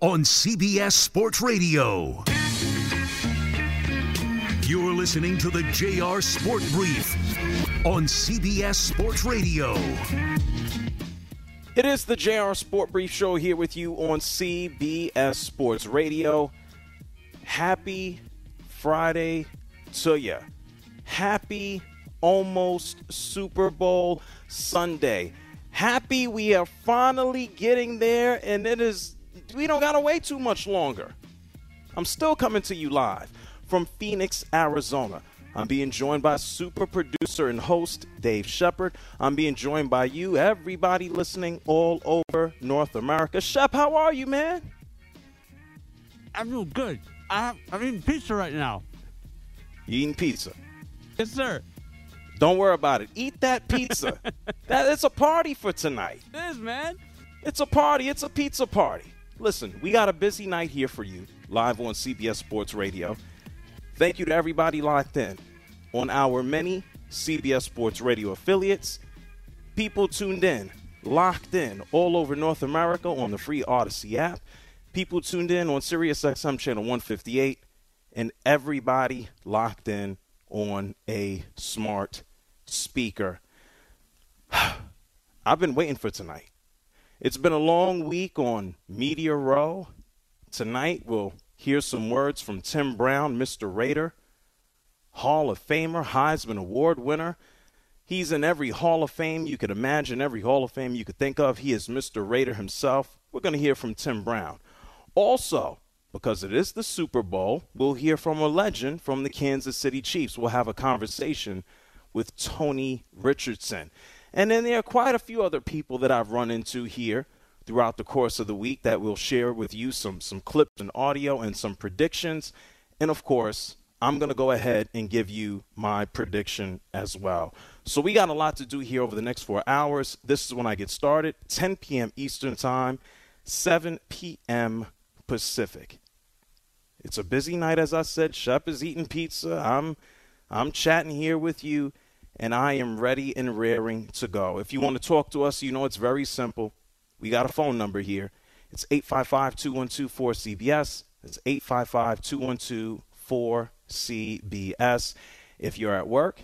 on CBS Sports Radio. You're listening to the JR Sport Brief on CBS Sports Radio. It is the JR Sport Brief Show here with you on CBS Sports Radio. Happy Friday to you. Happy almost Super Bowl Sunday. Happy we are finally getting there, and it is, we don't got to wait too much longer. I'm still coming to you live from Phoenix, Arizona. I'm being joined by super producer and host Dave Shepard. I'm being joined by you, everybody listening all over North America. Shep, how are you, man? I'm doing good. I, I'm eating pizza right now. You eating pizza? Yes, sir. Don't worry about it. Eat that pizza. that it's a party for tonight. It is, man. It's a party. It's a pizza party. Listen, we got a busy night here for you, live on CBS Sports Radio. Oh. Thank you to everybody locked in on our many CBS Sports Radio affiliates. People tuned in, locked in all over North America on the free Audacy app. People tuned in on SiriusXM channel 158, and everybody locked in on a smart speaker. I've been waiting for tonight. It's been a long week on Media Row. Tonight we'll hear some words from Tim Brown, Mr. Raider, Hall of Famer, Heisman Award winner. He's in every Hall of Fame you could imagine, every Hall of Fame you could think of. He is Mr. Raider himself. We're going to hear from Tim Brown. Also, because it is the Super Bowl, we'll hear from a legend from the Kansas City Chiefs. We'll have a conversation with Tony Richardson. And then there are quite a few other people that I've run into here throughout the course of the week that we'll share with you some some clips and audio and some predictions. And of course, I'm going to go ahead and give you my prediction as well. So we got a lot to do here over the next 4 hours. This is when I get started, 10 p.m. Eastern Time, 7 p.m. Pacific. It's a busy night as I said. Shep is eating pizza. I'm I'm chatting here with you and I am ready and raring to go. If you want to talk to us, you know it's very simple. We got a phone number here. It's 855 212 4CBS. It's 855 212 4CBS. If you're at work,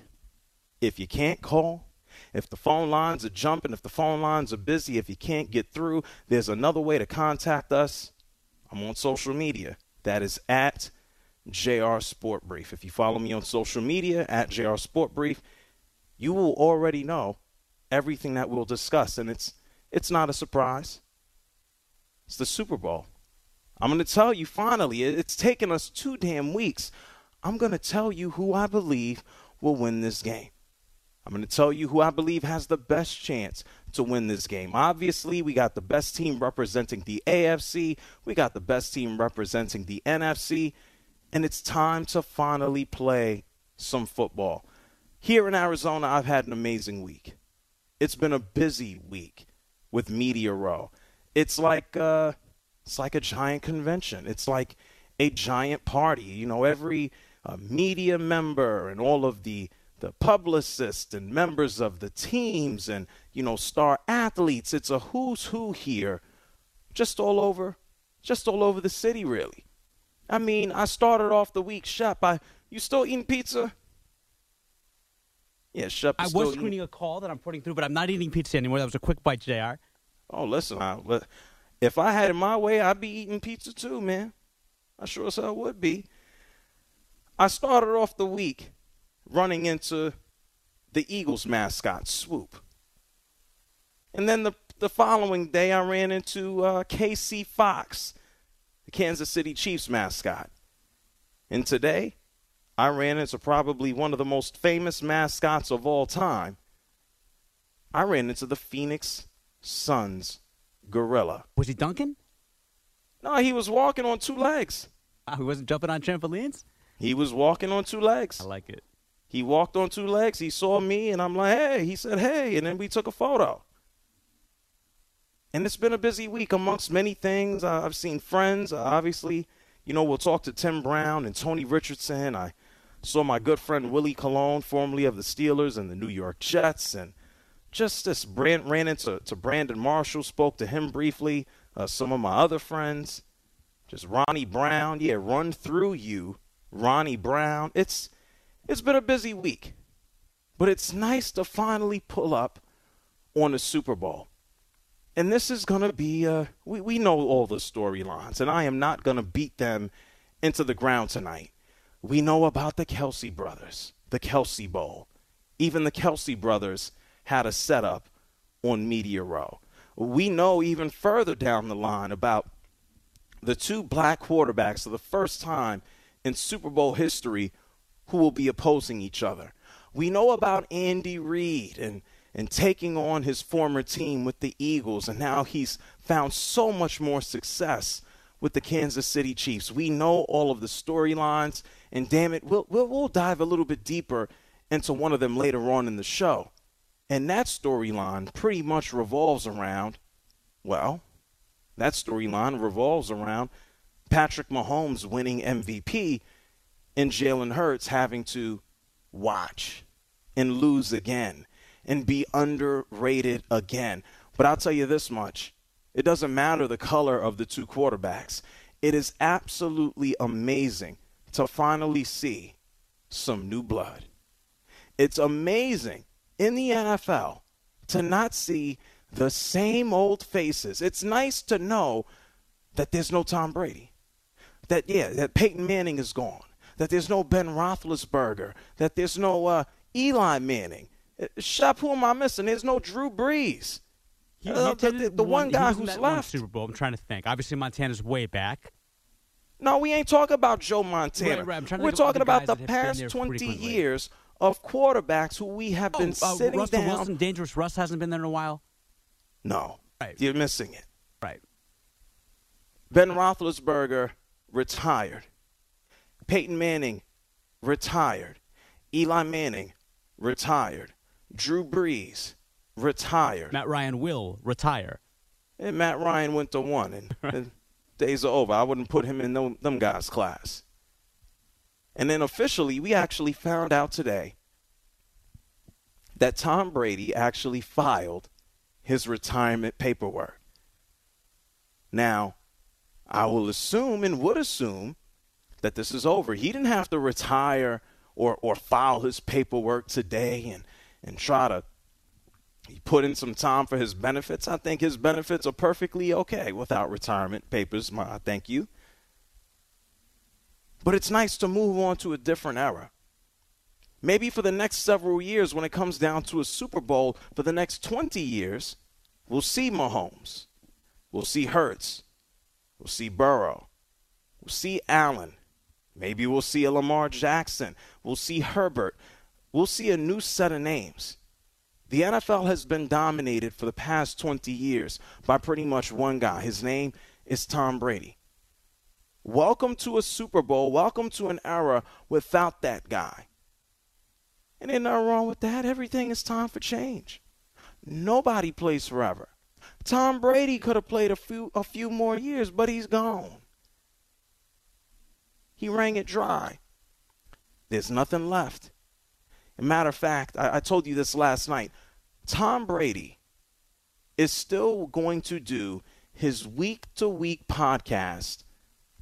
if you can't call, if the phone lines are jumping, if the phone lines are busy, if you can't get through, there's another way to contact us. I'm on social media. That is at JR Sport Brief. If you follow me on social media at JR Sport Brief, you will already know everything that we'll discuss. And it's it's not a surprise. It's the Super Bowl. I'm going to tell you finally, it's taken us two damn weeks. I'm going to tell you who I believe will win this game. I'm going to tell you who I believe has the best chance to win this game. Obviously, we got the best team representing the AFC, we got the best team representing the NFC, and it's time to finally play some football. Here in Arizona, I've had an amazing week. It's been a busy week with Media Row. It's like uh, it's like a giant convention. It's like a giant party. You know, every uh, media member and all of the the publicists and members of the teams and you know star athletes. It's a who's who here, just all over, just all over the city, really. I mean, I started off the week, Shep. I you still eating pizza? Yeah, Shep. I was still screening a call that I'm putting through, but I'm not eating pizza anymore. That was a quick bite, JR. Oh, listen, I, if I had it my way, I'd be eating pizza too, man. I sure as hell would be. I started off the week running into the Eagles mascot, Swoop. And then the, the following day, I ran into uh, KC Fox, the Kansas City Chiefs mascot. And today, I ran into probably one of the most famous mascots of all time. I ran into the Phoenix Suns gorilla. Was he dunking? No, he was walking on two legs. Oh, he wasn't jumping on trampolines? He was walking on two legs. I like it. He walked on two legs. He saw me, and I'm like, hey. He said, hey. And then we took a photo. And it's been a busy week amongst many things. Uh, I've seen friends. Uh, obviously, you know, we'll talk to Tim Brown and Tony Richardson. I saw my good friend Willie Colon, formerly of the Steelers and the New York Jets. And just this brand, ran into to Brandon Marshall, spoke to him briefly. Uh, some of my other friends. Just Ronnie Brown. Yeah, run through you. Ronnie Brown. It's it's been a busy week, but it's nice to finally pull up on the Super Bowl. And this is going to be, uh, we, we know all the storylines, and I am not going to beat them into the ground tonight. We know about the Kelce brothers, the Kelce Bowl. Even the Kelce brothers had a setup on Media Row. We know even further down the line about the two black quarterbacks for the first time in Super Bowl history who will be opposing each other. We know about Andy Reid and and taking on his former team with the Eagles, and now he's found so much more success with the Kansas City Chiefs. We know all of the storylines, and damn it, we'll, we'll, we'll dive a little bit deeper into one of them later on in the show. And that storyline pretty much revolves around, well, that storyline revolves around Patrick Mahomes winning MVP and Jalen Hurts having to watch and lose again and be underrated again. But I'll tell you this much it doesn't matter the color of the two quarterbacks. It is absolutely amazing to finally see some new blood. It's amazing in the NFL to not see the same old faces. It's nice to know that there's no Tom Brady. That, yeah, that Peyton Manning is gone. That there's no Ben Roethlisberger. That there's no uh, Eli Manning. Shep, who am I missing? There's no Drew Brees. He, Uh, the, the, the one- one guy who's left. Super Bowl. I'm trying to think. Obviously, Montana's way back. No, we ain't talking about Joe Montana. Right, right. I'm trying to We're talking about the guys that have been past 20 frequently. years of quarterbacks who we have been oh, uh, sitting Russell down. Wilson, Dangerous Russ hasn't been there in a while. No, Right. you're missing it. Right. Ben Roethlisberger retired. Peyton Manning retired. Eli Manning retired. Drew Brees retired. Matt Ryan will retire. And Matt Ryan went to one, and, and days are over. I wouldn't put him in them, them guys' class. And then officially, we actually found out today that Tom Brady actually filed his retirement paperwork. Now, I will assume and would assume that this is over. He didn't have to retire or, or file his paperwork today and, and try to he put in some time for his benefits. I think his benefits are perfectly okay without retirement papers. My thank you. But it's nice to move on to a different era. Maybe for the next several years, when it comes down to a Super Bowl, for the next 20 years, we'll see Mahomes. We'll see Hurts. We'll see Burrow. We'll see Allen. Maybe we'll see a Lamar Jackson. We'll see Herbert. We'll see a new set of names. The NFL has been dominated for the past 20 years by pretty much one guy. His name is Tom Brady. Welcome to a Super Bowl. Welcome to an era without that guy. And ain't nothing wrong with that. Everything is time for change. Nobody plays forever. Tom Brady could have played a few a few more years, but he's gone. He rang it dry. There's nothing left. Matter of fact, I, I told you this last night. Tom Brady is still going to do his week to week podcast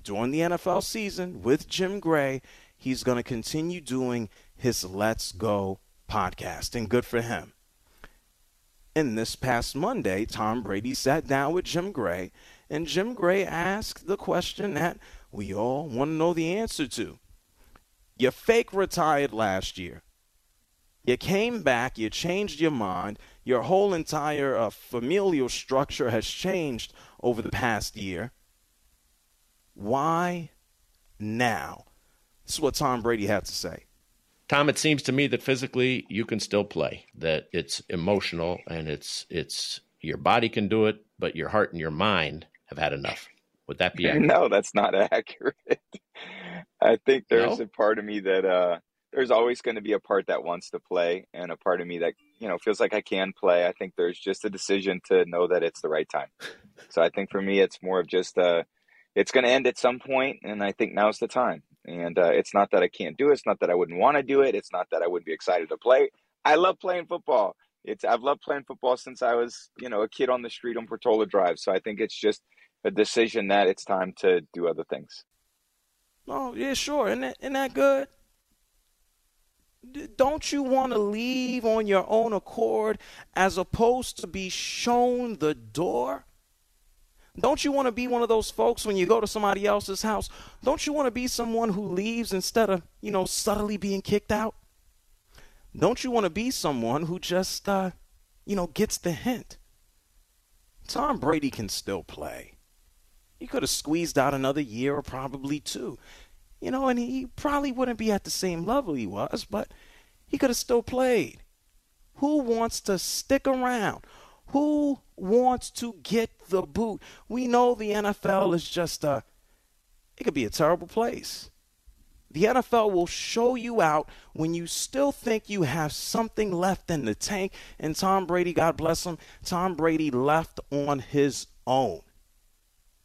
during the NFL season with Jim Gray. He's going to continue doing his Let's Go podcast, and good for him. And this past Monday, Tom Brady sat down with Jim Gray, and Jim Gray asked the question that we all want to know the answer to. You fake retired last year. You came back, you changed your mind. Your whole entire uh, familial structure has changed over the past year. Why now? This is what Tom Brady had to say. Tom, it seems to me that physically you can still play. That it's emotional and it's it's your body can do it, but your heart and your mind have had enough. Would that be accurate? No, that's not accurate. I think there's No? a part of me that uh there's always going to be a part that wants to play and a part of me that, you know, feels like I can play. I think there's just a decision to know that it's the right time. So I think for me it's more of just uh it's going to end at some point and I think now's the time. And uh, it's not that I can't do it, it's not that I wouldn't want to do it, it's not that I wouldn't be excited to play. I love playing football. It's I've loved playing football since I was, you know, a kid on the street on Portola Drive. So I think it's just a decision that it's time to do other things. Oh, yeah, sure. Isn't that, isn't that good? Don't you want to leave on your own accord as opposed to be shown the door? Don't you want to be one of those folks when you go to somebody else's house? Don't you want to be someone who leaves instead of, you know, subtly being kicked out? Don't you want to be someone who just, uh, you know, gets the hint? Tom Brady can still play. He could have squeezed out another year or probably two. You know, and he probably wouldn't be at the same level he was, but he could have still played. Who wants to stick around? Who wants to get the boot? We know the NFL is just a, it could be a terrible place. The NFL will show you out when you still think you have something left in the tank. And Tom Brady, God bless him, Tom Brady left on his own.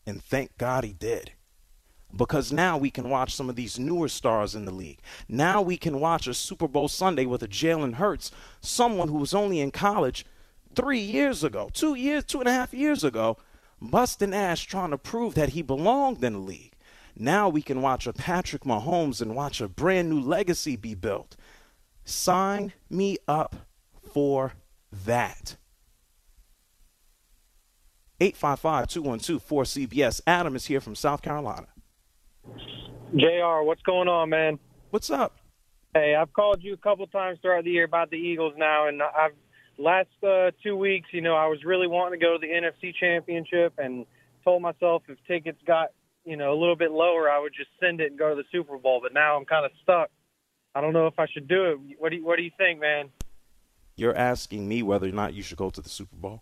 And thank God he did. Because now we can watch some of these newer stars in the league. Now we can watch a Super Bowl Sunday with a Jalen Hurts, someone who was only in college three years ago, two years, two and a half years ago, busting ass trying to prove that he belonged in the league. Now we can watch a Patrick Mahomes and watch a brand new legacy be built. Sign me up for that. 855-212-4CBS. Adam is here from South Carolina. JR, what's going on, man? What's up? Hey, I've called you a couple times throughout the year about the Eagles now, and I've last uh, two weeks, you know, I was really wanting to go to the NFC Championship, and told myself if tickets got, you know, a little bit lower, I would just send it and go to the Super Bowl. But now I'm kind of stuck. I don't know if I should do it. What do you, What do you think, man? You're asking me whether or not you should go to the Super Bowl.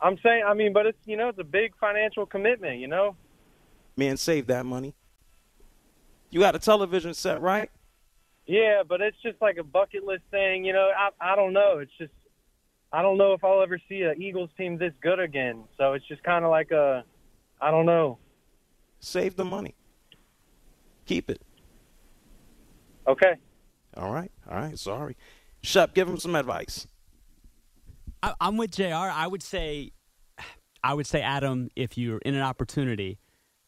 I'm saying, I mean, but it's you know, it's a big financial commitment, you know. Man, save that money. You got a television set, right? Yeah, but it's just like a bucket list thing, you know. I I don't know. It's just I don't know if I'll ever see an Eagles team this good again. So it's just kind of like a I don't know. Save the money. Keep it. Okay. All right. All right. Sorry. Shep, give him some advice. I, I'm with Jr. I would say, I would say, Adam, if you're in an opportunity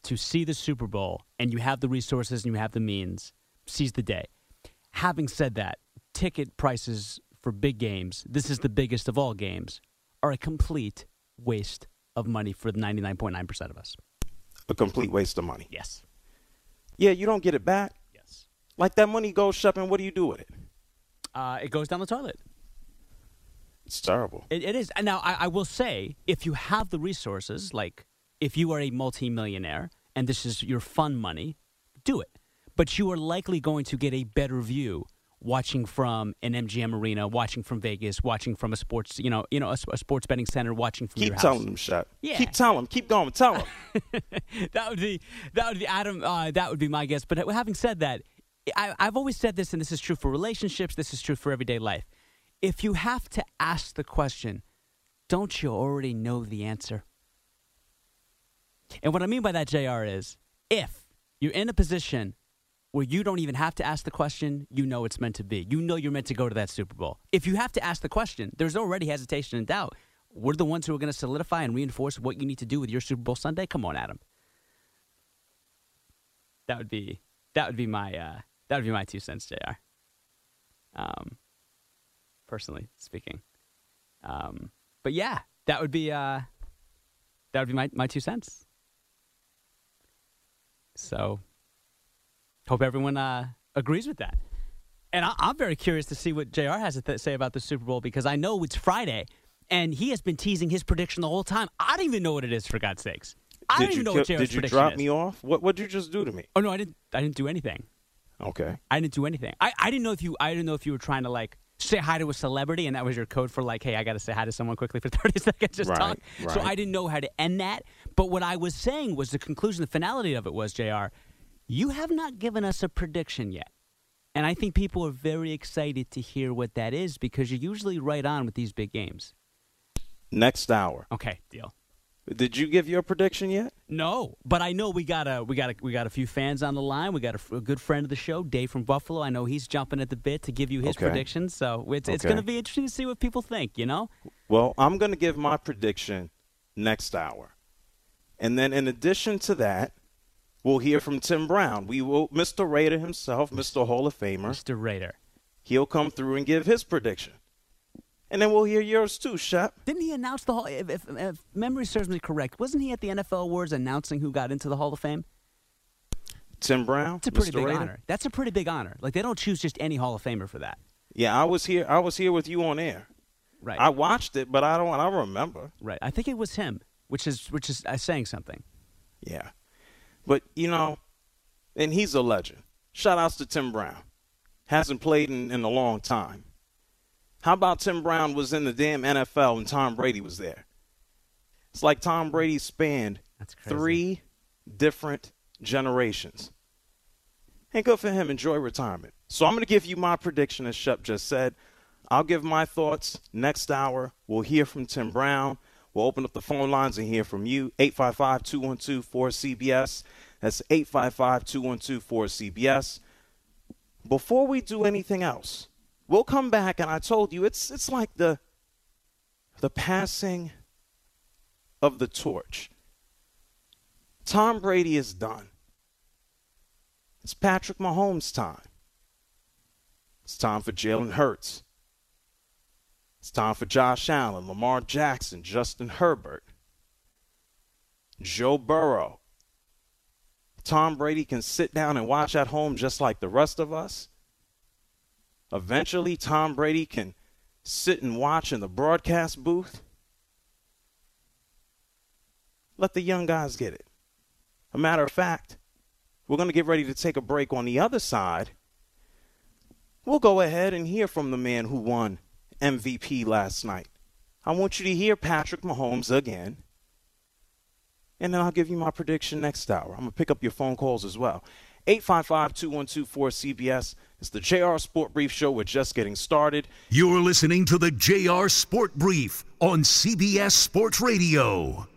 to see the Super Bowl and you have the resources and you have the means, seize the day. Having said that, ticket prices for big games, this is the biggest of all games, are a complete waste of money for the 99.9% of us. A complete waste of money. Yes. Yeah, you don't get it back. Yes. Like that money goes, Shep, and what do you do with it? Uh, it goes down the toilet. It's terrible. It, it is. And now, I, I will say, if you have the resources, like if you are a multimillionaire and this is your fun money, do it. But you are likely going to get a better view watching from an MGM arena, watching from Vegas, watching from a sports, you know, you know, a, a sports betting center, watching from Keep your house. telling them, Shep. Yeah. Keep telling them. Keep going. Tell them. that would be that would be Adam. Uh, that would be my guess. But having said that, I, I've always said this, and this is true for relationships. This is true for everyday life. If you have to ask the question, don't you already know the answer? And what I mean by that, Jr. is if you're in a position where you don't even have to ask the question, you know it's meant to be. You know you're meant to go to that Super Bowl. If you have to ask the question, there's already hesitation and doubt. We're the ones who are going to solidify and reinforce what you need to do with your Super Bowl Sunday. Come on, Adam. That would be that would be my uh, that would be my two cents, Jr. Um, personally speaking, um, but yeah, that would be uh, that would be my my two cents. So, hope everyone uh, agrees with that. And I, I'm very curious to see what JR has to th- say about the Super Bowl because I know it's Friday and he has been teasing his prediction the whole time. I don't even know what it is, for God's sakes. I did don't even know what kill- JR's Did you drop is. me off? What What did you just do to me? Oh no, I didn't. I didn't do anything. Okay. I didn't do anything. I, I didn't know if you. I didn't know if you were trying to like say hi to a celebrity, and that was your code for like, hey, I got to say hi to someone quickly for thirty seconds, just Right, talk. So. I didn't know how to end that. But what I was saying was the conclusion, the finality of it was, Jr. You have not given us a prediction yet. And I think people are very excited to hear what that is because you're usually right on with these big games. Next hour. Okay, deal. Did you give your prediction yet? No, but I know we got a we got a, we got a few fans on the line. We got a, a good friend of the show, Dave from Buffalo. I know he's jumping at the bit to give you his Okay. predictions. So it's it's going to be interesting to see what people think. You know, Well, I'm going to give my prediction next hour. And then in addition to that, we'll hear from Tim Brown. We will Mr. Raider himself, Mr. Hall of Famer. Mr. Raider. He'll come through and give his prediction. And then we'll hear yours too, Shep. Didn't he announce the Hall? If, if, if memory serves me correct, wasn't he at the NFL Awards announcing who got into the Hall of Fame? Tim Brown. It's a pretty Mr. big honor. That's a pretty big honor. Like they don't choose just any Hall of Famer for that. Yeah, I was here. I was here with you on air. Right. I watched it, but I don't. I don't remember. right. I think it was him, which is which is uh, saying something. Yeah, but you know, and he's a legend. Shout outs to Tim Brown. Hasn't played in, in a long time. How about Tim Brown was in the damn NFL and Tom Brady was there? It's like Tom Brady spanned three different generations. And good for him. Enjoy retirement. So I'm going to give you my prediction, as Shep just said. I'll give my thoughts next hour. We'll hear from Tim Brown. We'll open up the phone lines and hear from you. 855 212 4CBS. That's 855 212 4CBS. Before we do anything else, we'll come back and I told you it's it's like the the passing of the torch. Tom Brady is done. It's Patrick Mahomes' time. It's time for Jalen Hurts. It's time for Josh Allen, Lamar Jackson, Justin Herbert, Joe Burrow. Tom Brady can sit down and watch at home just like the rest of us. Eventually, Tom Brady can sit and watch in the broadcast booth. Let the young guys get it. A matter of fact, we're going to get ready to take a break on the other side. We'll go ahead and hear from the man who won MVP last night. I want you to hear Patrick Mahomes again. And then I'll give you my prediction next hour. I'm going to pick up your phone calls as well. 855 212 4CBS. It's the JR Sport Brief Show. We're just getting started. You're listening to the JR Sport Brief on CBS Sports Radio.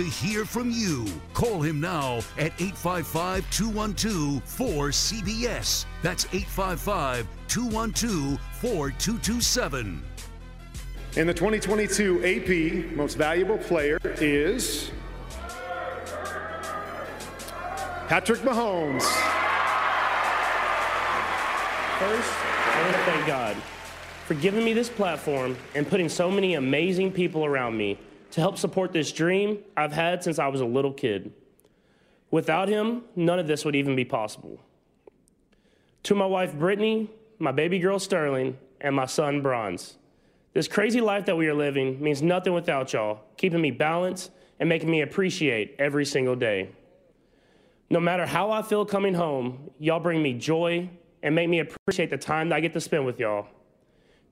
To hear from you. Call him now at 855 212 4CBS. That's 855 212 4227. And the 2022 AP Most Valuable Player is Patrick Mahomes. First, I want to thank God for giving me this platform and putting so many amazing people around me to help support this dream I've had since I was a little kid. Without him, none of this would even be possible. To my wife, Brittany, my baby girl, Sterling, and my son, Bronze. This crazy life that we are living means nothing without y'all, keeping me balanced and making me appreciate every single day. No matter how I feel coming home, y'all bring me joy and make me appreciate the time that I get to spend with y'all.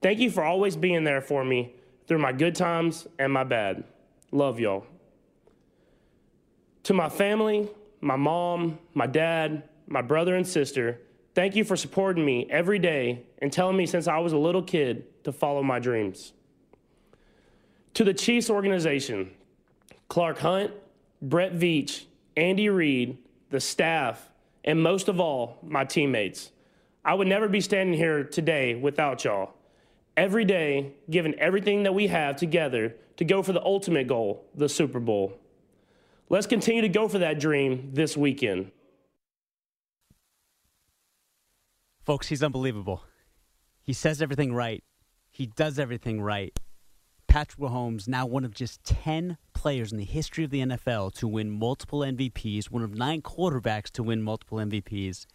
Thank you for always being there for me through my good times and my bad. Love y'all. To my family, my mom, my dad, my brother and sister, thank you for supporting me every day and telling me since I was a little kid to follow my dreams. To the Chiefs organization, Clark Hunt, Brett Veach, Andy Reid, the staff, and most of all, my teammates. I would never be standing here today without y'all. Every day, giving everything that we have together to go for the ultimate goal, the Super Bowl. Let's continue to go for that dream this weekend. Folks, he's unbelievable. He says everything right. He does everything right. Patrick Mahomes, now one of just 10 players in the history of the NFL to win multiple MVPs, one of nine quarterbacks to win multiple MVPs.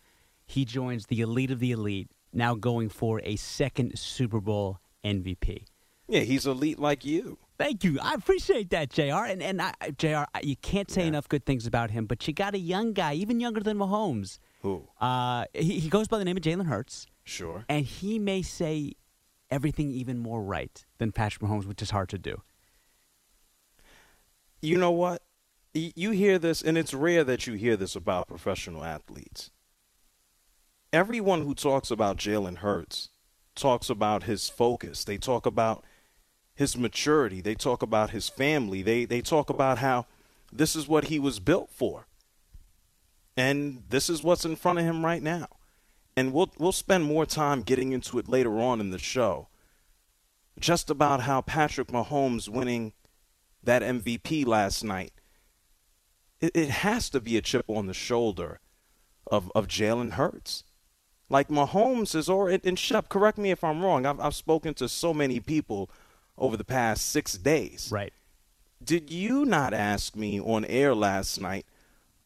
He joins the elite of the elite, now going for a second Super Bowl MVP. Yeah, he's elite like you. Thank you. I appreciate that, Jr. And and I, Jr. You can't say Yeah. enough good things about him. But you got a young guy, even younger than Mahomes. Who? Uh, he, he goes by the name of Jalen Hurts, Sure. and he may say everything even more right than Patrick Mahomes, which is hard to do. You know what? You hear this, and it's rare that you hear this about professional athletes. Everyone who talks about Jalen Hurts talks about his focus. They talk about his maturity. They talk about his family. They they talk about how this is what he was built for. And this is what's in front of him right now. And we'll we'll spend more time getting into it later on in the show. Just about how Patrick Mahomes winning that MVP last night, it, it has to be a chip on the shoulder of, of Jalen Hurts. Like Mahomes is already, and Shep, correct me if I'm wrong. I've, I've spoken to so many people over the past six days. Right. Did you not ask me on air last night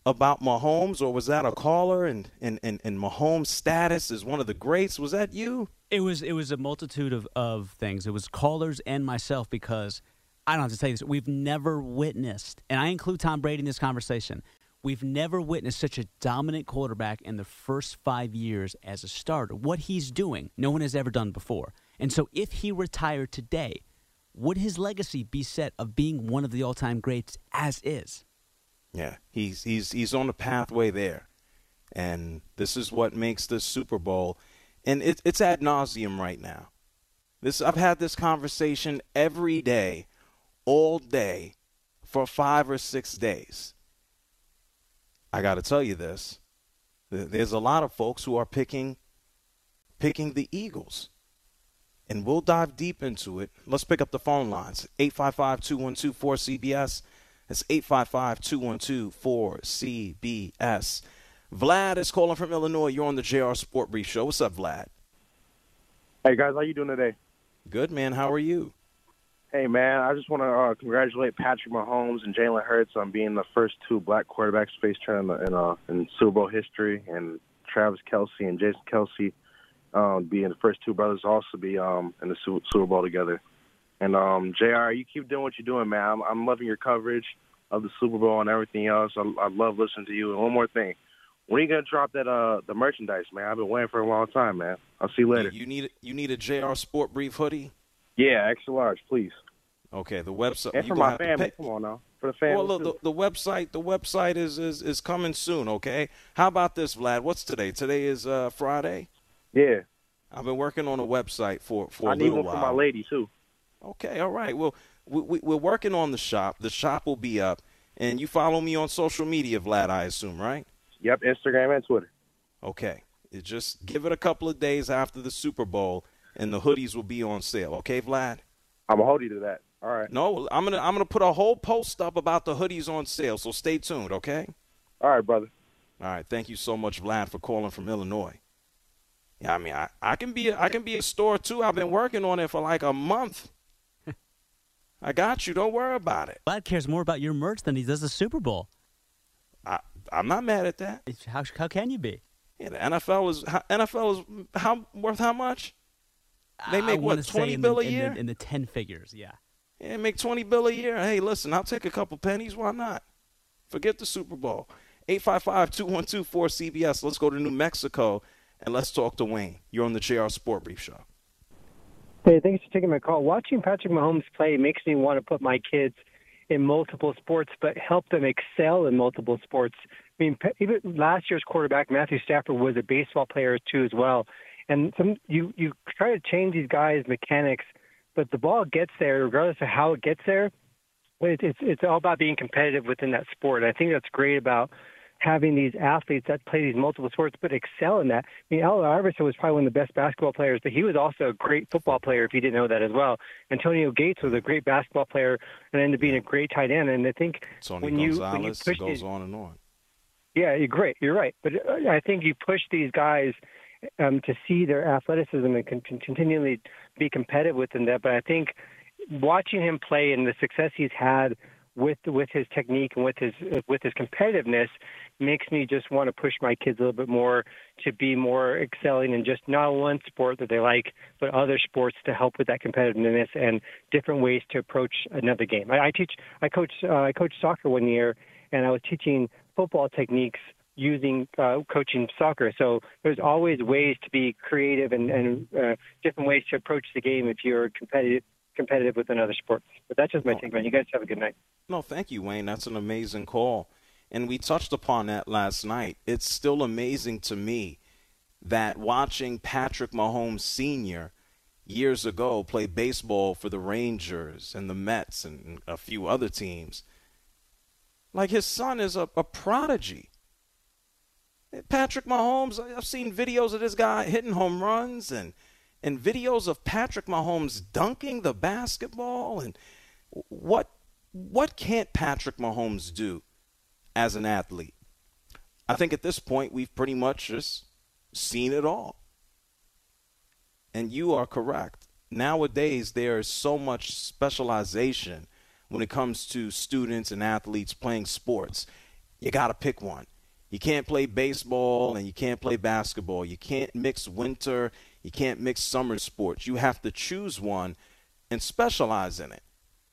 about Mahomes, or was that a caller? And, and, and, and Mahomes' status as one of the greats. Was that you? It was it was a multitude of, of things. It was callers and myself because I don't have to tell you this. We've never witnessed, and I include Tom Brady in this conversation. We've never witnessed such a dominant quarterback in the first five years as a starter. What he's doing, no one has ever done before. And so, if he retired today, would his legacy be set of being one of the all-time greats as is? Yeah, he's he's he's on the pathway there, and this is what makes this Super Bowl, and it, it's ad nauseum right now. This I've had this conversation every day, all day, for five or six days. I got to tell you this: there's a lot of folks who are picking picking the Eagles. And we'll dive deep into it. Let's pick up the phone lines 855 212 4CBS. That's 855 212 4CBS. Vlad is calling from Illinois. You're on the JR Sport Brief Show. What's up, Vlad? Hey guys, how you doing today? Good, man. How are you? Hey man, I just want to uh, congratulate Patrick Mahomes and Jalen Hurts on being the first two black quarterbacks to face turn in, the- in, uh, in Super Bowl history, and Travis Kelce and Jason Kelce um, being the first two brothers to also be um, in the Su- Super Bowl together. And um, Jr., you keep doing what you're doing, man. I'm, I'm loving your coverage of the Super Bowl and everything else. I, I love listening to you. And one more thing, when are you gonna drop that uh the merchandise, man? I've been waiting for a long time, man. I'll see you later. You need you need a JR Sport Brief hoodie? Yeah, extra large, please. Okay, the website. And for my family, come on now, for the family. Well, look, too. the, the website the website is, is is coming soon. Okay, how about this, Vlad? What's today? Today is uh, Friday. yeah, I've been working on a website for for a I need one for my lady too. Okay, all right. Well, we, we, we're working on the shop. The shop will be up, and you follow me on social media, Vlad. I assume, right? Yep, Instagram and Twitter. Okay. It just give it a couple of days after the Super Bowl, and the hoodies will be on sale. Okay, Vlad? I'm gonna hold you to that. All right. No, I'm gonna I'm gonna put a whole post up about the hoodies on sale. So stay tuned. Okay. All right, brother. All right. Thank you so much, Vlad, for calling from Illinois. Yeah, I mean, I, I can be a, I can be a store too. I've been working on it for like a month. I got you. Don't worry about it. Vlad cares more about your merch than he does the Super Bowl. I I'm not mad at that. It's- How, how can you be? Yeah, the NFL is NFL is how worth how much? They I make what twenty in bill the, a in the- year? in the ten figures. Yeah. Yeah, make twenty bill a year. Hey, listen, I'll take a couple pennies. Why not? Forget the Super Bowl. 855-212-4CBS. Let's go to New Mexico and let's talk to Wayne. You're on the JR Sport Brief Show. Hey, thanks for taking my call. Watching Patrick Mahomes play makes me want to put my kids in multiple sports, but help them excel in multiple sports. I mean, even last year's quarterback Matthew Stafford was a baseball player too, as well. And some you you try to change these guys' mechanics, but the ball gets there regardless of how it gets there. It, it's it's all about being competitive within that sport. I think that's great about having these athletes that play these multiple sports but excel in that. I mean, Allen Iverson was probably one of the best basketball players, but he was also a great football player. If you didn't know that as well, Antonio Gates was a great basketball player and ended up being a great tight end. And I think Tony when you when you push goes these, on and on. yeah, you're great. You're right. But uh, I think you push these guys um, to see their athleticism and con- continually be competitive within that. But I think watching him play and the success he's had with with his technique and with his with his competitiveness makes me just want to push my kids a little bit more to be more excelling in just not one sport that they like, but other sports to help with that competitiveness and different ways to approach another game. I, I teach, I coach, uh, I coached soccer one year, and I was teaching football techniques using uh, coaching soccer. So there's always ways to be creative and, and uh, different ways to approach the game if you're competitive competitive with another sport. But that's just my take, man. You guys have a good night. No, thank you, Wayne. That's an amazing call. And we touched upon that last night. It's still amazing to me that watching Patrick Mahomes Sr. years ago play baseball for the Rangers and the Mets and a few other teams, like his son is a, a prodigy. Patrick Mahomes, I've seen videos of this guy hitting home runs and and videos of Patrick Mahomes dunking the basketball and what what can't Patrick Mahomes do as an athlete? I think at this point we've pretty much just seen it all. And you are correct. Nowadays there is so much specialization when it comes to students and athletes playing sports. You got to pick one. You can't play baseball and you can't play basketball. You can't mix winter, you can't mix summer sports. You have to choose one and specialize in it.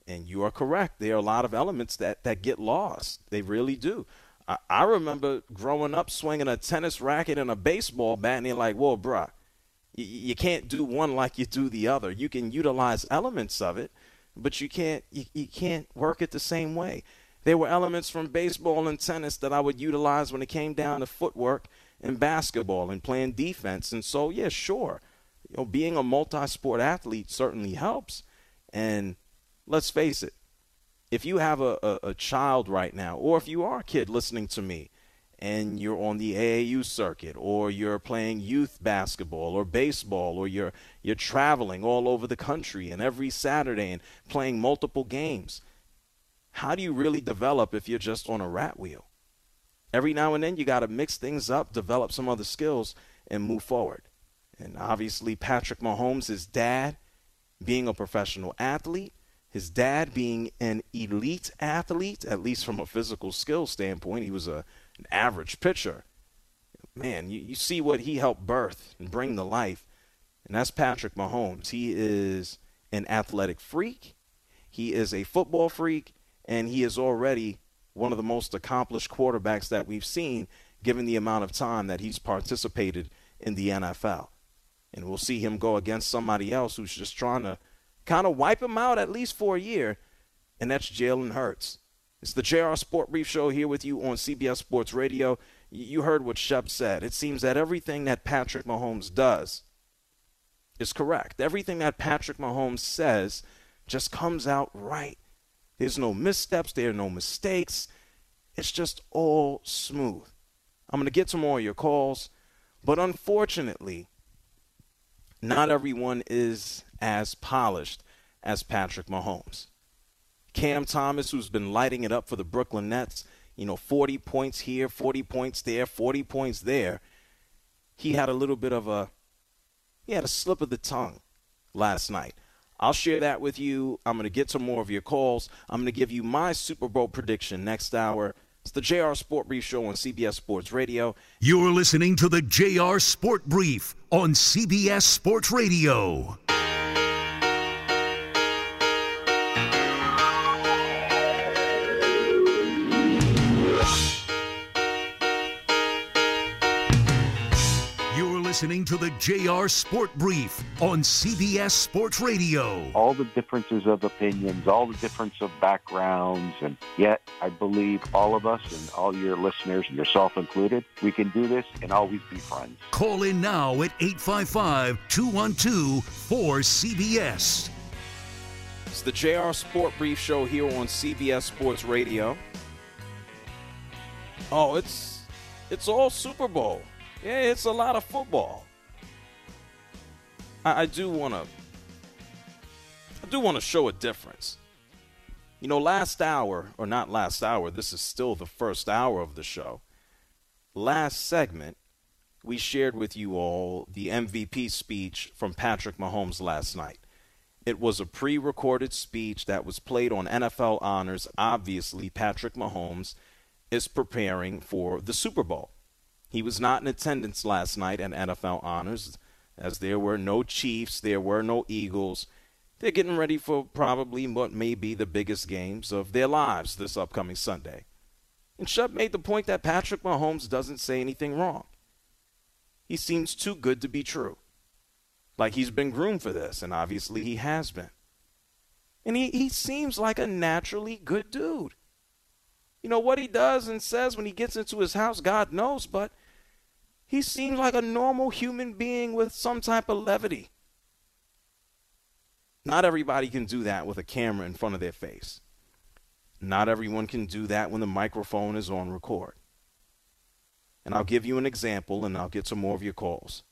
And you are correct. There are a lot of elements that, that get lost. They really do. I, I remember growing up swinging a tennis racket and a baseball bat, and they're like, whoa, bruh, you, you can't do one like you do the other. You can utilize elements of it, but you can't, you, you can't work it the same way. There were elements from baseball and tennis that I would utilize when it came down to footwork and basketball and playing defense. And so, yeah, sure, you know, being a multi-sport athlete certainly helps. And let's face it, if you have a, a, a, child right now, or if you are a kid listening to me, and you're on the AAU circuit, or you're playing youth basketball or baseball, or you're you're traveling all over the country and every Saturday and playing multiple games how do you really develop if you're just on a rat wheel? Every now and then you got to mix things up, develop some other skills, and move forward. And obviously, Patrick Mahomes, his dad, being a professional athlete, his dad being an elite athlete, at least from a physical skill standpoint, he was a, an average pitcher. Man, you, you see what he helped birth and bring to life. And that's Patrick Mahomes. He is an athletic freak, he is a football freak, and he is already one of the most accomplished quarterbacks that we've seen given the amount of time that he's participated in the NFL. And we'll see him go against somebody else who's just trying to kind of wipe him out at least for a year, and that's Jalen Hurts. It's the JR Sport Brief Show here with you on CBS Sports Radio. You heard what Shep said. It seems that everything that Patrick Mahomes does is correct. Everything that Patrick Mahomes says just comes out right. There's no missteps, there are no mistakes. It's just all smooth. I'm going to get to more of your calls, but unfortunately, not everyone is as polished as Patrick Mahomes. Cam Thomas, who's been lighting it up for the Brooklyn Nets, you know, 40 points here, 40 points there, 40 points there. He had a little bit of a he had a slip of the tongue last night. I'll share that with you. I'm going to get some more of your calls. I'm going to give you my Super Bowl prediction next hour. It's the JR Sport Brief Show on CBS Sports Radio. You're listening to the JR Sport Brief on CBS Sports Radio. Listening to the JR Sport Brief on CBS Sports Radio. All the differences of opinions, all the difference of backgrounds, and yet I believe all of us and all your listeners, and yourself included, we can do this and always be friends. Call in now at 855 212 4CBS. It's the JR Sport Brief Show here on CBS Sports Radio. Oh, it's It's all Super Bowl. Yeah, it's a lot of football. I, I do want to. I do want to show a difference. You know, last hour, or not last hour, this is still the first hour of the show. Last segment, we shared with you all the MVP speech from Patrick Mahomes last night. It was a pre recorded speech that was played on NFL Honors. Obviously, Patrick Mahomes is preparing for the Super Bowl. He was not in attendance last night at NFL Honors, as there were no Chiefs, there were no Eagles. They're getting ready for probably what may be the biggest games of their lives this upcoming Sunday. And Shep made the point that Patrick Mahomes doesn't say anything wrong. He seems too good to be true. Like he's been groomed for this, and obviously he has been. And he, he seems like a naturally good dude. You know, what he does and says when he gets into his house, God knows, but he seems like a normal human being with some type of levity. Not everybody can do that with a camera in front of their face. Not everyone can do that when the microphone is on record. And I'll give you an example and I'll get some more of your calls.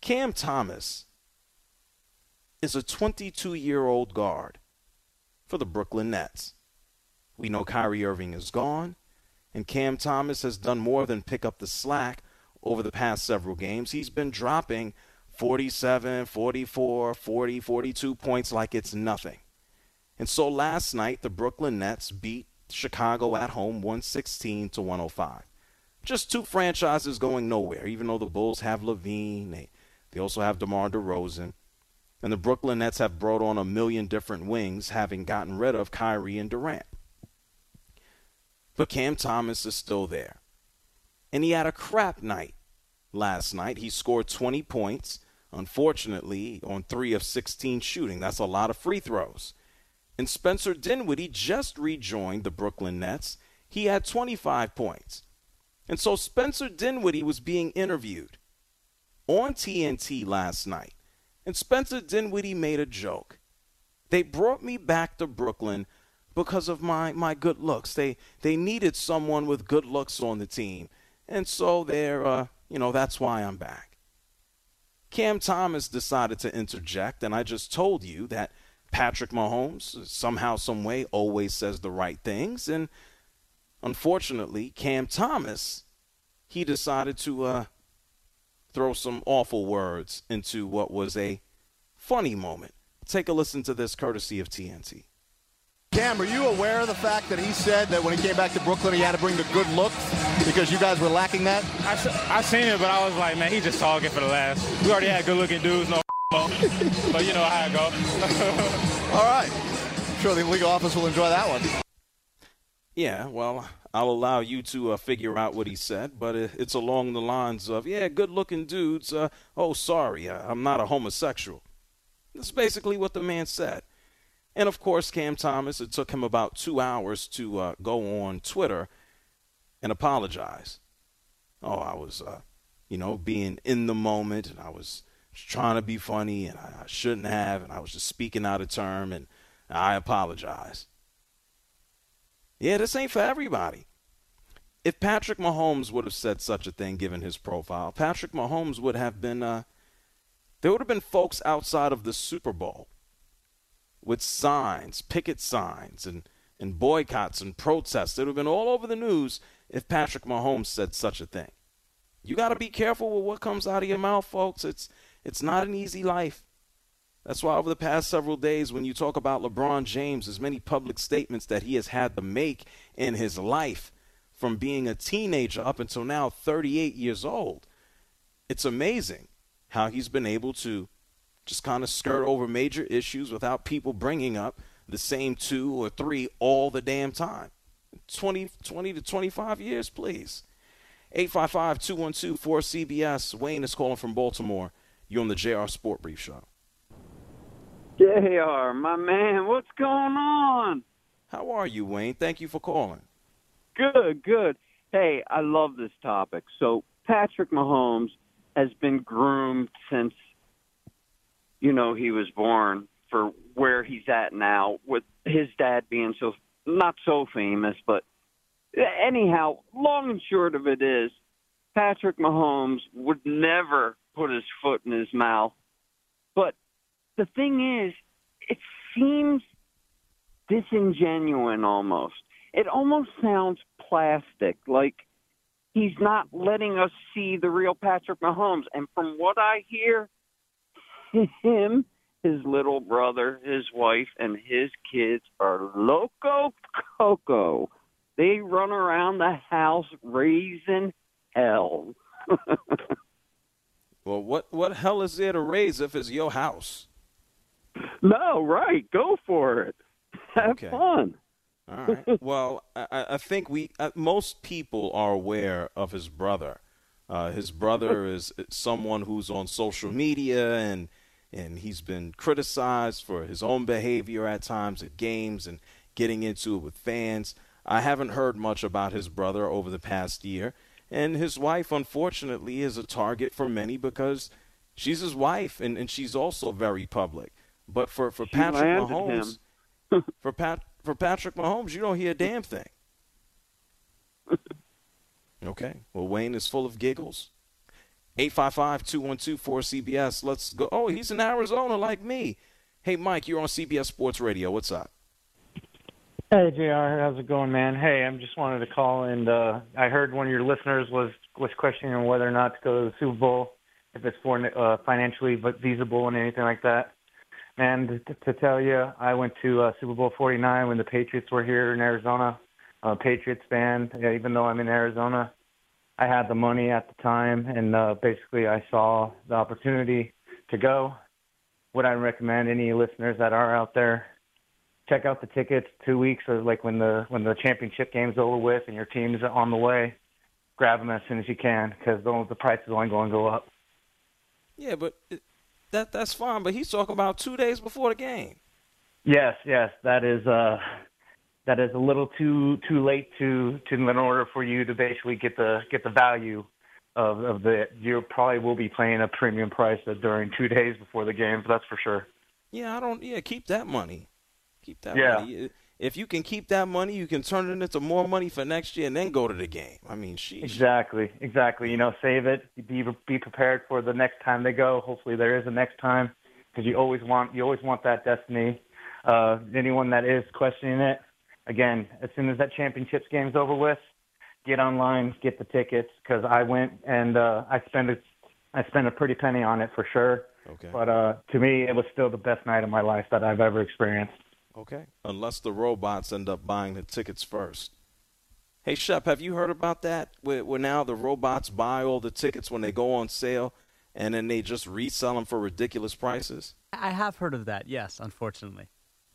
Cam Thomas is a 22 year old guard for the Brooklyn Nets. We know Kyrie Irving is gone, and Cam Thomas has done more than pick up the slack over the past several games. He's been dropping 47, 44, 40, 42 points like it's nothing. And so last night, the Brooklyn Nets beat Chicago at home 116 to 105. Just two franchises going nowhere, even though the Bulls have LaVine. They, they also have DeMar DeRozan. And the Brooklyn Nets have brought on a million different wings, having gotten rid of Kyrie and Durant. But Cam Thomas is still there. And he had a crap night last night. He scored 20 points, unfortunately, on 3 of 16 shooting. That's a lot of free throws. And Spencer Dinwiddie just rejoined the Brooklyn Nets. He had 25 points. And so Spencer Dinwiddie was being interviewed on TNT last night. And Spencer Dinwiddie made a joke. They brought me back to Brooklyn because of my, my good looks. They they needed someone with good looks on the team. And so they're uh, you know, that's why I'm back. Cam Thomas decided to interject, and I just told you that Patrick Mahomes, somehow, some way, always says the right things. And unfortunately, Cam Thomas, he decided to uh, throw some awful words into what was a funny moment. Take a listen to this courtesy of TNT. Cam, are you aware of the fact that he said that when he came back to Brooklyn, he had to bring the good looks because you guys were lacking that? I, I seen it, but I was like, man, he's just talking for the last. We already had good-looking dudes, no, but you know how it go. All right. I'm sure the legal office will enjoy that one. Yeah, well, I'll allow you to uh, figure out what he said, but it's along the lines of, yeah, good-looking dudes. Uh, oh, sorry, uh, I'm not a homosexual. That's basically what the man said. And of course, Cam Thomas, it took him about two hours to uh, go on Twitter and apologize. Oh, I was, uh, you know, being in the moment, and I was trying to be funny, and I, shouldn't have, and I was just speaking out of term, and I apologize. Yeah, this ain't for everybody. If Patrick Mahomes would have said such a thing, given his profile, Patrick Mahomes would have been, uh, there would have been folks outside of the Super Bowl with signs, picket signs, and, and boycotts and protests. It would have been all over the news if Patrick Mahomes said such a thing. You got to be careful with what comes out of your mouth, folks. It's it's not an easy life. That's why over the past several days, when you talk about LeBron James, as many public statements that he has had to make in his life, from being a teenager up until now 38 years old, it's amazing how he's been able to just kind of skirt over major issues without people bringing up the same two or three all the damn time. 20, 20 to 25 years, please. 855 212 4CBS. Wayne is calling from Baltimore. You're on the JR Sport Brief Show. JR, my man, what's going on? How are you, Wayne? Thank you for calling. Good, good. Hey, I love this topic. So, Patrick Mahomes has been groomed since you know, he was born for where he's at now with his dad being so not so famous, but anyhow, long and short of it is, Patrick Mahomes would never put his foot in his mouth. But the thing is, it seems disingenuous almost. It almost sounds plastic, like he's not letting us see the real Patrick Mahomes. And from what I hear, him, his little brother, his wife, and his kids are loco coco. They run around the house raising hell. Well, what what hell is there to raise if it's your house? no, right. Go for it. Have Okay. fun. All right. Well, I, I think we uh, most people are aware of his brother. Uh, his brother is someone who's on social media and and he's been criticized for his own behavior at times at games and getting into it with fans. I haven't heard much about his brother over the past year, and his wife, unfortunately, is a target for many because she's his wife and, and she's also very public. But for for She Patrick Mahomes, for Pat for Patrick Mahomes, you don't hear a damn thing. Okay. Well, Wayne is full of giggles. 855-212-4CBS. Let's go. Oh, he's in Arizona like me. Hey, Mike, you're on CBS Sports Radio. What's up? Hey JR, how's it going, man? Hey, I'm just wanted to call and uh I heard one of your listeners was was questioning whether or not to go to the Super Bowl if it's for uh, financially feasible and anything like that. And to, to tell you, I went to uh, Super Bowl 49 when the Patriots were here in Arizona. Uh, Patriots fan, yeah, even though I'm in Arizona, I had the money at the time, and uh, basically I saw the opportunity to go. Would I recommend any listeners that are out there check out the tickets two weeks or like when the when the championship game's over with and your team's on the way grab them as soon as you can because the, the price is only going to go up Yeah, but it, that that's fine. But he's talking about two days before the game. yes yes that is uh that is a little too too late to to in order for you to basically get the get the value of of the you probably will be paying a premium price during two days before the game that's for sure Yeah, I don't. Yeah, keep that money. Keep that Yeah. money. If you can keep that money, you can turn it into more money for next year and then go to the game. I mean, sheesh. Exactly, exactly. You know, save it. Be be prepared for the next time they go. Hopefully, there is a next time because you always want you always want that destiny. Uh, anyone that is questioning it, again, as soon as that championships game's over with, get online, get the tickets because I went and uh, I spent a I spent a pretty penny on it for sure. Okay. But uh, to me, it was still the best night of my life that I've ever experienced. Okay. Unless the robots end up buying the tickets first. Hey, Shep, have you heard about that? Where, where now the robots buy all the tickets when they go on sale, and then they just resell them for ridiculous prices. I have heard of that. Yes, unfortunately.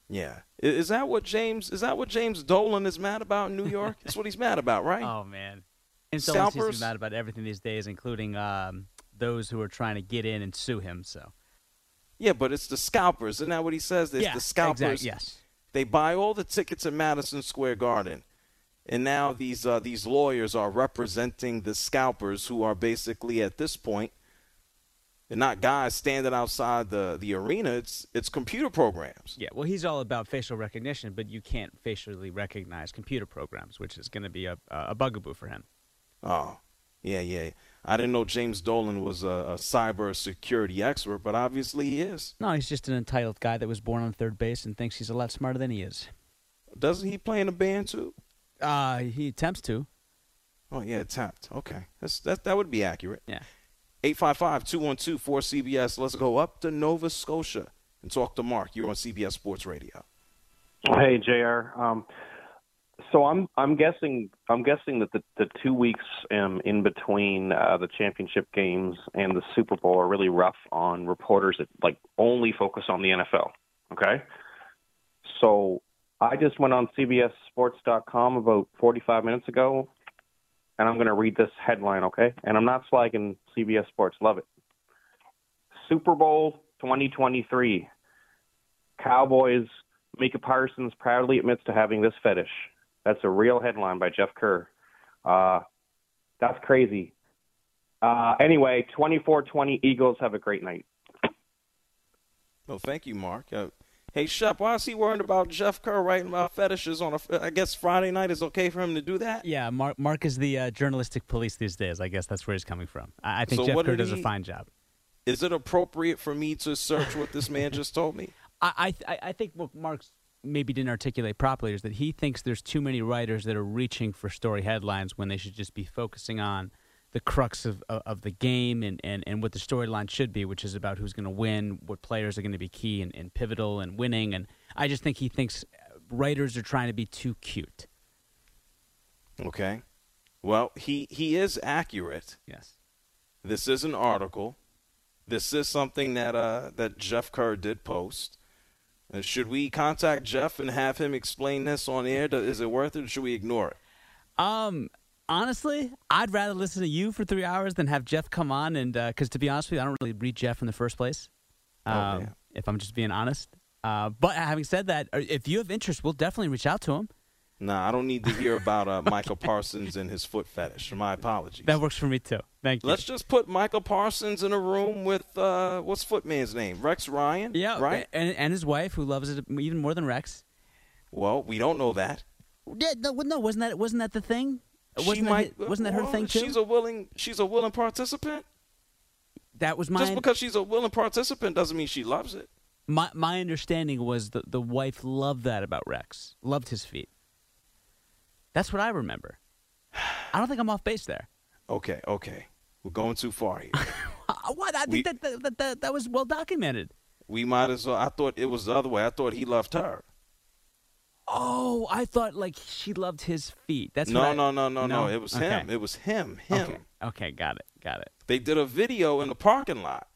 Yeah. Is that what James? Is that what James Dolan is mad about in New York? That's what he's mad about, right? Oh man, and so seems to be mad about everything these days, including um, those who are trying to get in and sue him. So Yeah, but it's the scalpers. Isn't that what he says? It's Yeah, the scalpers. yes. They buy all the tickets in Madison Square Garden. And now these uh, these lawyers are representing the scalpers who are basically at this point they're not guys standing outside the, the arena. It's it's computer programs. yeah, well, he's all about facial recognition, but you can't facially recognize computer programs, which is going to be a a bugaboo for him. Oh, yeah, yeah. I didn't know James Dolan was a, a cyber security expert, but obviously he is. No, he's just an entitled guy that was born on third base and thinks he's a lot smarter than he is. Doesn't he play in a band too? Uh, he attempts to. Oh yeah, tapped. Okay, That's, that that would be accurate. Yeah. 855-212-4CBS. Let's go up to Nova Scotia and talk to Mark. You're on CBS Sports Radio. Hey, JR Um, so I'm I'm guessing I'm guessing that the, the two weeks um, in between uh, the championship games and the Super Bowl are really rough on reporters that like only focus on the NFL. Okay, so I just went on CBSSports.com about 45 minutes ago, and I'm going to read this headline. Okay, and I'm not slagging CBS Sports. Love it. Super Bowl 2023. Cowboys Micah Parsons proudly admits to having this fetish. That's a real headline by Jeff Kerr. Uh, that's crazy. Uh, anyway, 24-20 Eagles have a great night. Well, thank you, Mark. Uh, Hey, Shep, why is he worried about Jeff Kerr writing about fetishes on a? I guess Friday night is okay for him to do that. Yeah, Mark, Mark is the uh, journalistic police these days. I guess that's where he's coming from. I, I think So Jeff Kerr does a fine job. Is it appropriate for me to search what this man just told me? I, I, I think what Mark's maybe didn't articulate properly is that he thinks there's too many writers that are reaching for story headlines when they should just be focusing on the crux of, of, of the game and, and, and what the storyline should be, which is about who's going to win, what players are going to be key and, and pivotal and winning. And I just think he thinks writers are trying to be too cute. Okay. Well, he he is accurate. Yes. This is an article. This is something that uh that Jeff Kerr did post. Uh, should we contact Jeff and have him explain this on air? Is it worth it, or should we ignore it? Um, honestly, I'd rather listen to you for three hours than have Jeff come on. And because to be honest with you, I don't really read Jeff in the first place. Um, if I'm just being honest. Uh, but having said that, uh, if you have interest, we'll definitely reach out to him. Nah, I don't need to hear about uh, Michael Parsons and his foot fetish. My apologies. That works for me too. Thank you. Let's just put Michael Parsons in a room with uh, what's Footman's name? Rex Ryan. Yeah, right. And, and his wife, who loves it even more than Rex. Well, we don't know that. Yeah, no, no, wasn't that wasn't that the thing? She Wasn't that, might- wasn't that her well, thing too? She's a willing. She's a willing participant. that was my Just because she's a willing participant doesn't mean she loves it. my my understanding was that the wife loved that about Rex, loved his feet. That's what I remember. I don't think I'm off base there. Okay, okay, we're going too far here. What? I think that, that, that, that that was well documented. we might as well. I thought it was the other way. I thought he loved her. Oh, I thought like she loved his feet. That's no, what I- no, no, no, no. No? It was Okay. him. It was him. Him. Okay. okay, got it, got it, They did a video in the parking lot.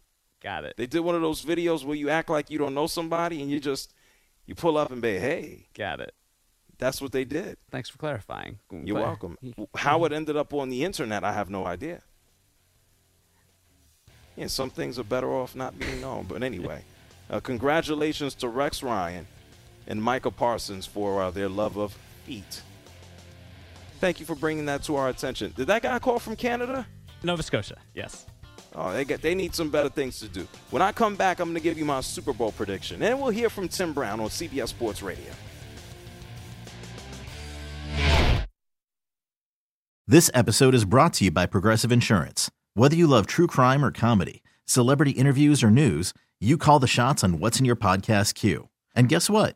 got it, They did one of those videos where you act like you don't know somebody and you just you pull up and be, hey, got it. that's what they did. Thanks for clarifying. You're But- welcome. How it ended up on the internet, I have no idea. Yeah, some things are better off not being known. But anyway, uh, congratulations to Rex Ryan and Michael Parsons for uh, their love of feet. Thank you for bringing that to our attention. Did that guy call from Canada? Nova Scotia. Yes. Oh, they get they need some better things to do. When I come back, I'm going to give you my Super Bowl prediction, and we'll hear from Tim Brown on CBS Sports Radio. This episode is brought to you by Progressive Insurance. Whether you love true crime or comedy, celebrity interviews or news, you call the shots on what's in your podcast queue. And guess what?